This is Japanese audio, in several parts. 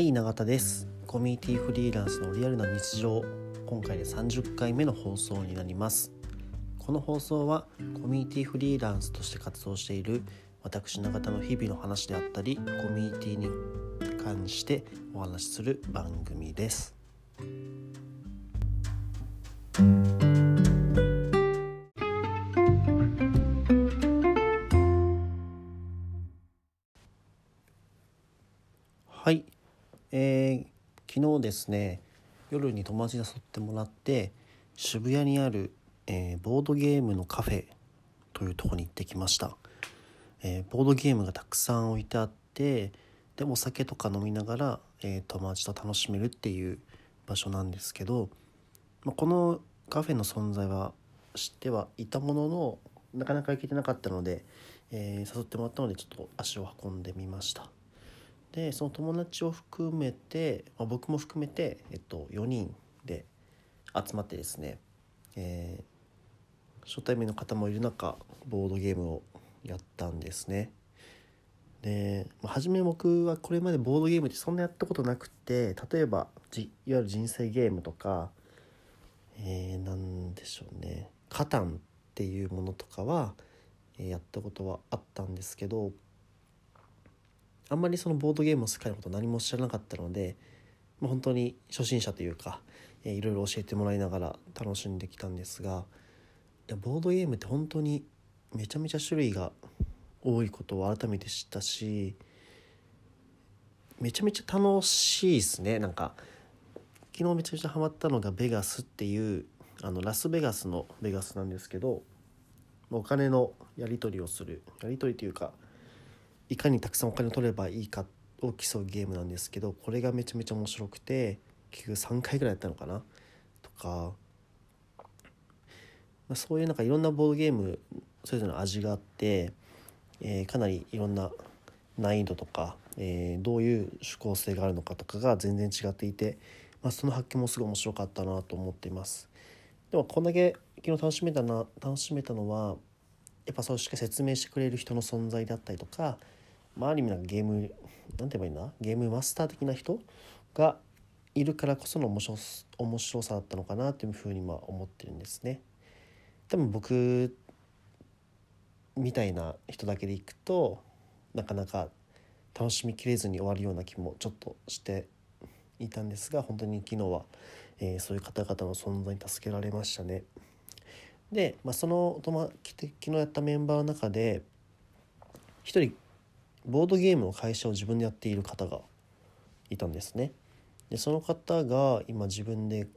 はい永田です。コミュニティフリーランスのリアルな日常。今回で30回目の放送になります。この放送はコミュニティフリーランスとして活動している私永田の日々の話であったりコミュニティに関してお話しする番組です。えー、昨日ですね夜に友達に誘ってもらって渋谷にある、えー、ボードゲームのカフェというとこに行ってきました、えー、ボードゲームがたくさん置いてあってでお酒とか飲みながら、え、友達と楽しめるっていう場所なんですけど、まあ、このカフェの存在は知ってはいたもののなかなか行けてなかったので、え、誘ってもらったのでちょっと足を運んでみました。でその友達を含めて、まあ、僕も含めて、えっと、4人で集まってですね、えー、初対面の方もいる中ボードゲームをやったんですね。で、まあ、初め僕はこれまでボードゲームってそんなやったことなくて例えばじいわゆる人生ゲームとかえー、なんでしょうね。カタンっていうものとかは、えー、やったことはあったんですけどあんまりそのボードゲームの世界のこと何も知らなかったので、まあ、本当に初心者というか、えー、いろいろ教えてもらいながら楽しんできたんですがいやボードゲームって本当にめちゃめちゃ種類が多いことを改めて知ったしめちゃめちゃ楽しいですね。なんか昨日めちゃめちゃハマったのがベガスっていうあのラスベガスのベガスなんですけどお金のやり取りをする。やり取りというかいかにたくさんお金を取ればいいかを競うゲームなんですけどこれがめちゃめちゃ面白くて結局3回ぐらいやったのかな？とか、まあ、そういうなんかいろんなボードゲームそれぞれの味があって、えー、かなりいろんな難易度とか、えー、どういう趣向性があるのかとかが全然違っていて、まあ、その発見もすごい面白かったなと思っています。でもこんだけ昨日楽しめたな楽しめたのはやっぱそうしっかり説明してくれる人の存在だったりとかまあ、ある意味なんかゲームなんて言えばいいんだ？ゲームマスター的な人がいるからこその面白面白さだったのかなというふうにまあ思ってるんですね。多分僕みたいな人だけでいくとなかなか楽しみきれずに終わるような気もちょっとしていたんですが本当に昨日は、えー、そういう方々の存在に助けられましたね。で、まあ、その昨日やったメンバーの中で一人ボードゲームの会社を自分でやっている方がいたんですね。でその方が今自分で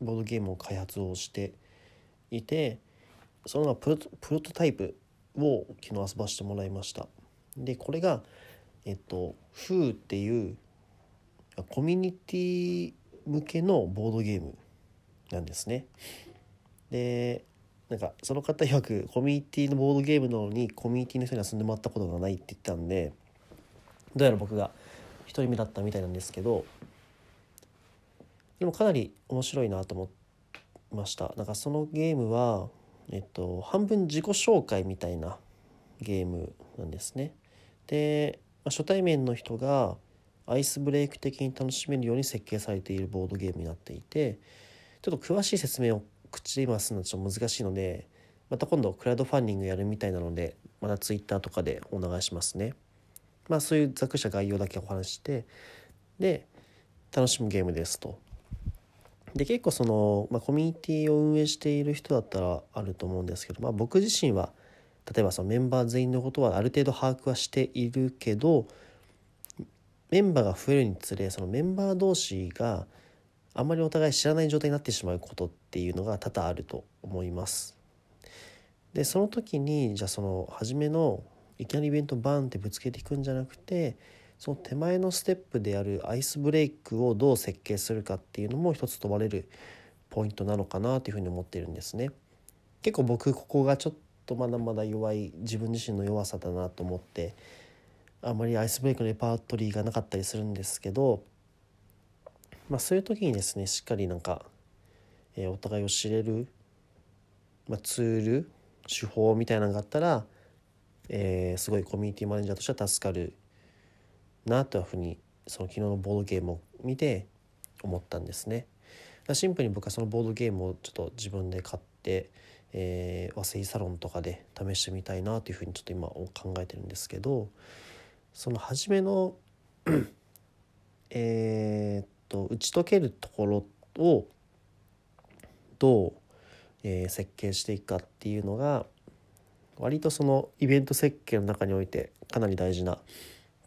ボードゲームを開発をしていてそのプロトタイプを昨日遊ばせてもらいました。でこれがえっと「フーっていうコミュニティ向けのボードゲームなんですね。でなんかその方曰くコミュニティのボードゲームなのにコミュニティの人に遊んでもらったことがないって言ったんでどうやら僕が1人目だったみたいなんですけどでもかなり面白いなと思いました。なんかそのゲームはえっと半分自己紹介みたいなゲームなんですね。で、まあ、初対面の人がアイスブレイク的に楽しめるように設計されているボードゲームになっていてちょっと詳しい説明を口で今すのちょっと難しいのでまた今度クラウドファンディングやるみたいなのでまたツイッターとかでお願いしますね。まあそういうざくした概要だけお話してで楽しむゲームですと。で結構その、まあ、コミュニティを運営している人だったらあると思うんですけど、まあ、僕自身は例えばそのメンバー全員のことはある程度把握はしているけどメンバーが増えるにつれそのメンバー同士があんまりお互い知らない状態になってしまうことっていうのが多々あると思います。でその時にじゃあその初めのいきなりイベントバンってぶつけていくんじゃなくてその手前のステップであるアイスブレイクをどう設計するかっていうのも一つ問われるポイントなのかなというふうに思ってるんですね。結構僕ここがちょっとまだまだ弱い自分自身の弱さだなと思ってあんまりアイスブレイクのレパートリーがなかったりするんですけどまあ、そういう時にですねしっかりなんか、えー、お互いを知れる、まあ、ツール手法みたいなのがあったら、えー、すごいコミュニティマネージャーとしては助かるなというふうにその昨日のボードゲームを見て思ったんですね。シンプルに僕はそのボードゲームをちょっと自分で買って、えー、和製サロンとかで試してみたいなというふうにちょっと今考えてるんですけどその初めのえっと打ち解けるところをどう、えー、設計していくかっていうのが割とそのイベント設計の中においてかなり大事な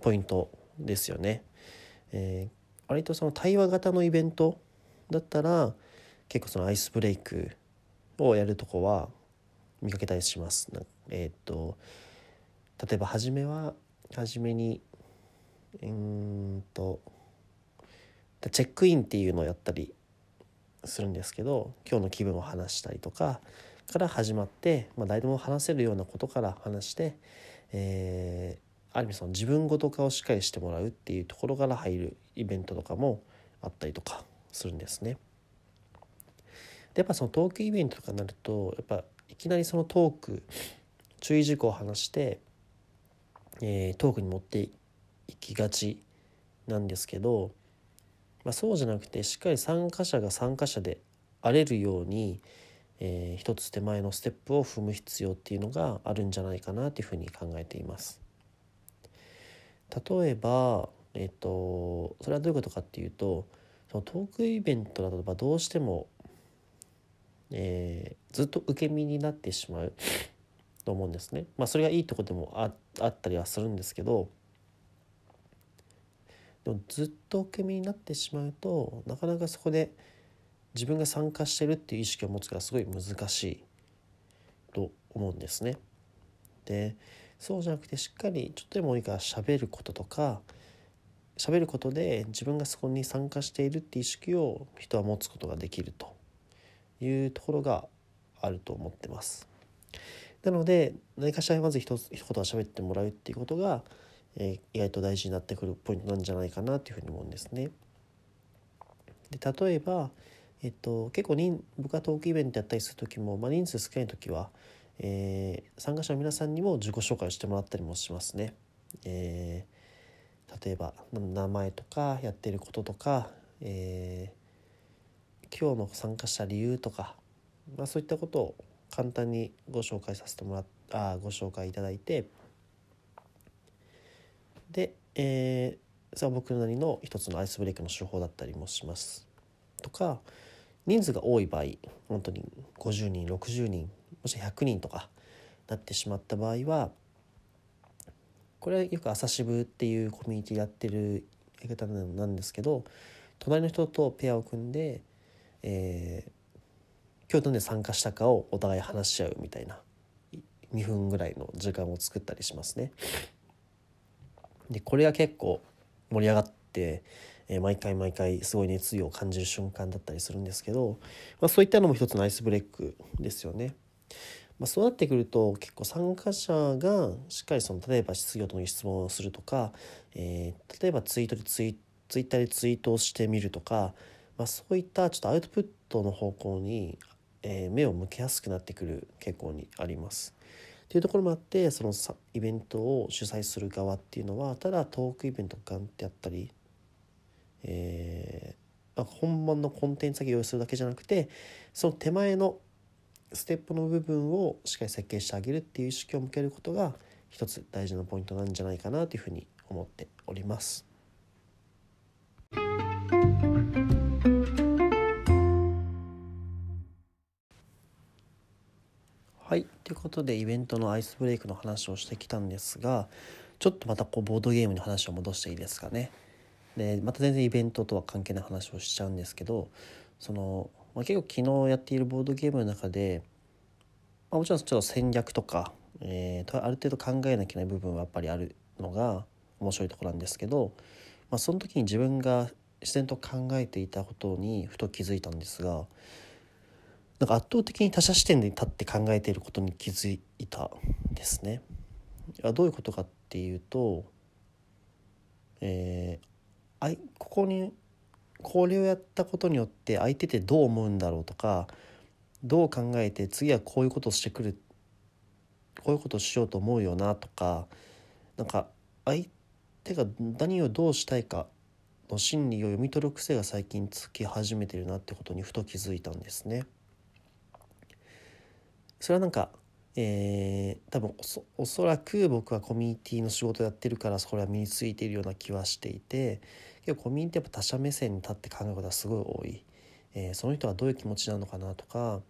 ポイントですよね。えー、割とその対話型のイベントだったら結構そのアイスブレイクをやるとこは見かけたりします。えっ、と例えば初めは初めにうんとチェックインっていうのをやったりするんですけど今日の気分を話したりとかから始まって、まあ、誰でも話せるようなことから話して、えー、ある意味その自分ごと化をしっかりしてもらうっていうところから入るイベントとかもあったりとかするんですね。でやっぱそのトークイベントとかになるとやっぱいきなりそのトーク注意事項を話して、えー、トークに持っていきがちなんですけど、まあ、そうじゃなくてしっかり参加者が参加者であれるように、えー、一つ手前のステップを踏む必要っていうのがあるんじゃないかなというふうに考えています。例えば、えっ、とそれはどういうことかっていうとそのトークイベントだとどうしても、えー、ずっと受け身になってしまうと思うんですね。まあそれがいいとこでもあったりはするんですけどでもずっと受け身になってしまうとなかなかそこで自分が参加してるっていう意識を持つからすごい難しいと思うんですね。でそうじゃなくてしっかりちょっとでもいいから喋ることとか喋ることで自分がそこに参加しているって意識を人は持つことができるというところがあると思ってます。なので何かしらまず一つ一言は喋ってもらうっていうことが、えー、意外と大事になってくるポイントなんじゃないかなというふうに思うんですね。で例えば、えっと、結構人僕がトークイベントやったりする時も、まあ、人数少ない時は、えー、参加者の皆さんにも自己紹介をしてもらったりもしますね。えー、例えば名前とかやってることとか、えー、今日の参加した理由とか、まあ、そういったことを簡単にご紹介させてもらっあご紹介いただいてで、えー、それは僕なりの一つのアイスブレイクの手法だったりもします。とか人数が多い場合本当に50人60人もし100人とかなってしまった場合はこれはよく朝渋っていうコミュニティやってるやり方なんですけど隣の人とペアを組んで、えー、今日どんで参加したかをお互い話し合うみたいな2分ぐらいの時間を作ったりしますね。でこれが結構盛り上がって、えー、毎回毎回すごい熱意を感じる瞬間だったりするんですけど、まあ、そういったのも一つのアイスブレイクですよね。まあ、そうなってくると結構参加者がしっかりその例えば質疑との質問をするとか、えー、例えばツイートでツイツイッターでツイートをしてみるとか、まあ、そういったちょっとアウトプットの方向に、えー、目を向けやすくなってくる傾向にあります。っていうところもあってそのイベントを主催する側っていうのはただトークイベントガンってやったりえー、本番のコンテンツだけ用意するだけじゃなくてその手前のステップの部分をしっかり設計してあげるっていう意識を向けることが一つ大事なポイントなんじゃないかなというふうに思っております。はい、ということでイベントのアイスブレイクの話をしてきたんですがちょっとまたこうボードゲームに話を戻していいですかね。でまた全然イベントとは関係ない話をしちゃうんですけどその、まあ、結構昨日やっているボードゲームの中で、まあ、もちろんちょっと戦略とか、えー、ある程度考えなきゃいけない部分はやっぱりあるのが面白いところなんですけど、まあ、その時に自分が自然と考えていたことにふと気づいたんですがなんか圧倒的に他者視点で立って考えていることに気づいたですね。どういうことかっていうと、えー、あいここにこれをやったことによって相手ってどう思うんだろうとかどう考えて次はこういうことをしてくるこういうことをしようと思うよなとかなんか相手が何をどうしたいかの心理を読み取る癖が最近つき始めてるなってことにふと気づいたんですね。それはなんか、えー、多分おそらく僕はコミュニティの仕事やってるからそれは身についているような気はしていて結構コミュニティやっぱ他者目線に立って考えることはすごい多い、えー、その人はどういう気持ちなのかなとか、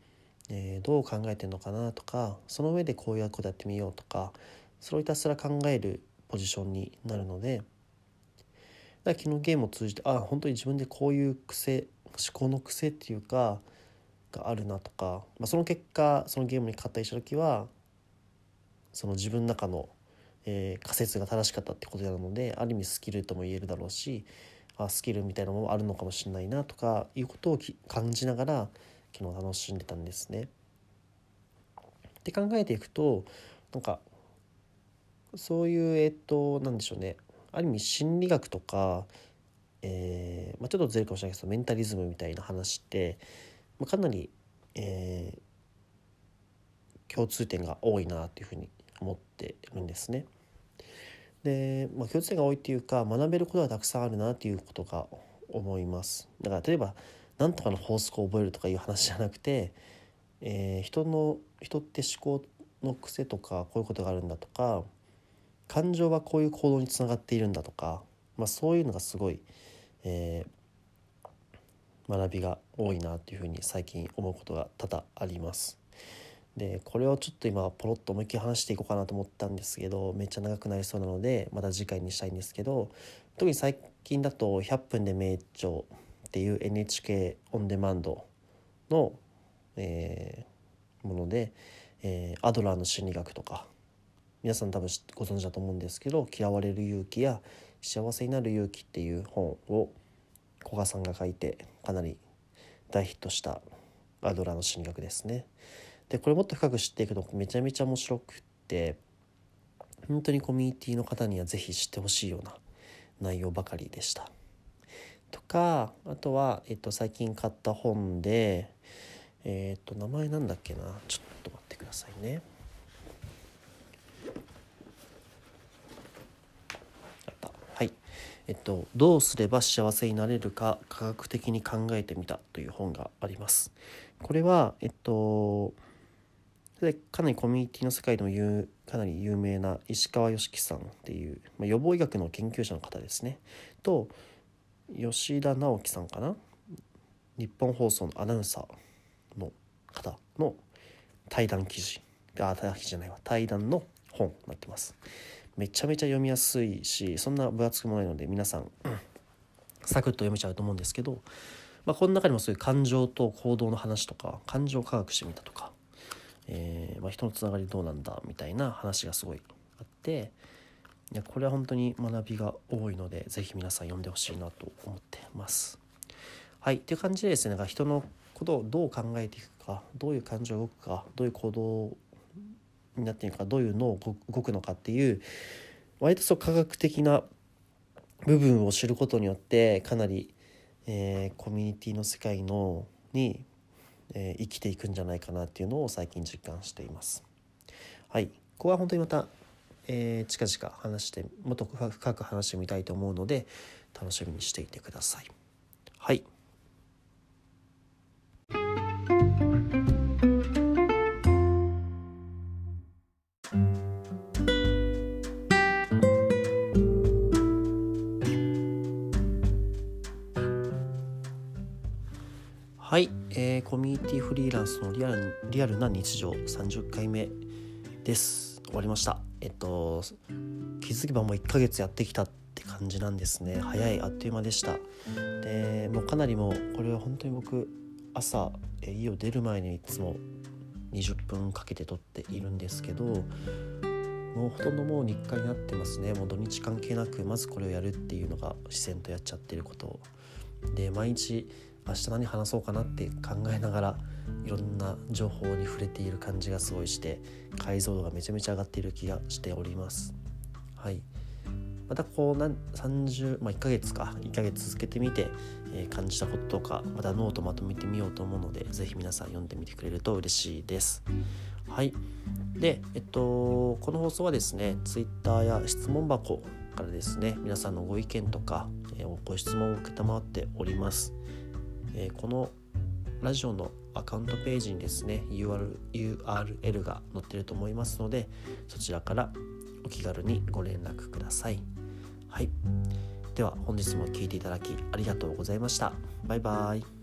えー、どう考えてるのかなとかその上でこういうことやってみようとかそれをひたすら考えるポジションになるのでだから昨日ゲームを通じてあ本当に自分でこういう癖思考の癖っていうかがあるなとか、まあ、その結果そのゲームに勝ったりした時はその自分の中の、えー、仮説が正しかったってことなのである意味スキルとも言えるだろうしあスキルみたいなものもあるのかもしれないなとかいうことを感じながら昨日楽しんでたんですね。って考えていくとなんかそういうえっと何でしょうねある意味心理学とか、えーまあ、ちょっとずれるかもしれないけどメンタリズムみたいな話って、まあ、かなり、えー、共通点が多いなというふうに思ってるんですね。で、まあ、共通点が多いっていうか学べることがたくさんあるなっていうことが思います。だから例えば何とかの法則を覚えるとかいう話じゃなくて、えー、人の人って思考の癖とかこういうことがあるんだとか感情はこういう行動につながっているんだとか、まあ、そういうのがすごい、えー、学びが多いなというふうに最近思うことが多々あります。でこれをちょっと今ポロッと思いっきり話していこうかなと思ったんですけどめっちゃ長くなりそうなのでまた次回にしたいんですけど特に最近だと「100分で名著」っていう NHK オンデマンドの、えー、もので、えー、アドラーの心理学とか皆さん多分ご存知だと思うんですけど「嫌われる勇気」や「幸せになる勇気」っていう本を古賀さんが書いてかなり大ヒットしたアドラーの心理学ですね。でこれもっと深く知っていくとめちゃめちゃ面白くって本当にコミュニティの方には是非知ってほしいような内容ばかりでした。とかあとは、えっと、最近買った本でえっと名前なんだっけな？ちょっと待ってくださいね。はいえっと、どうすれば幸せになれるか科学的に考えてみたという本があります。これは、えっと、かなりコミュニティの世界でも有かなり有名な石川良樹さんっていう、まあ、予防医学の研究者の方ですね。と吉田直樹さんかな？日本放送のアナウンサーの方の対談記事あ対談記事じゃないわ対談の本になってます。めちゃめちゃ読みやすいしそんな分厚くもないので皆さん、うん、サクッと読めちゃうと思うんですけど、まあ、この中にもそういう感情と行動の話とか感情科学してみたとか、えー、まあ、人のつながりどうなんだみたいな話がすごいあっていやこれは本当に学びが多いので是非皆さん読んでほしいなと思ってます。はいっていう感じでですねなんか人のことをどう考えていくかどういう感情が動くかどういう行動をになっているかどういう脳を動くのかっていう割とそう科学的な部分を知ることによってかなり、えー、コミュニティの世界のに、えー、生きていくんじゃないかなっていうのを最近実感しています。はい、ここは本当にまた、えー、近々話してもっと深く話してみたいと思うので楽しみにしていてください。はいはい、えー、コミュニティフリーランスのリアルリアルな日常30回目です。終わりました。えっと気づけばもう1ヶ月やってきたって感じなんですね。早いあっという間でした。でもうかなりもうこれは本当に僕朝家を出る前にいつも20分かけて撮っているんですけどもうほとんどもう日課になってますね。もう土日関係なくまずこれをやるっていうのが自然とやっちゃってること。で毎日明日何話そうかなって考えながらいろんな情報に触れている感じがすごいして解像度がめちゃめちゃ上がっている気がしております。はい、またこうなん30、まあ、1ヶ月か1ヶ月続けてみて、えー、感じたこととかまたノートまとめてみようと思うので是非皆さん読んでみてくれると嬉しいです。はい。で、えっと、この放送はですね、Twitter や質問箱からですね皆さんのご意見とか、えー、ご質問を承っております、えー、このラジオのアカウントページにですね URL, URL が載ってると思いますのでそちらからお気軽にご連絡ください。はい。では本日も聴いていただきありがとうございました。バイバイ。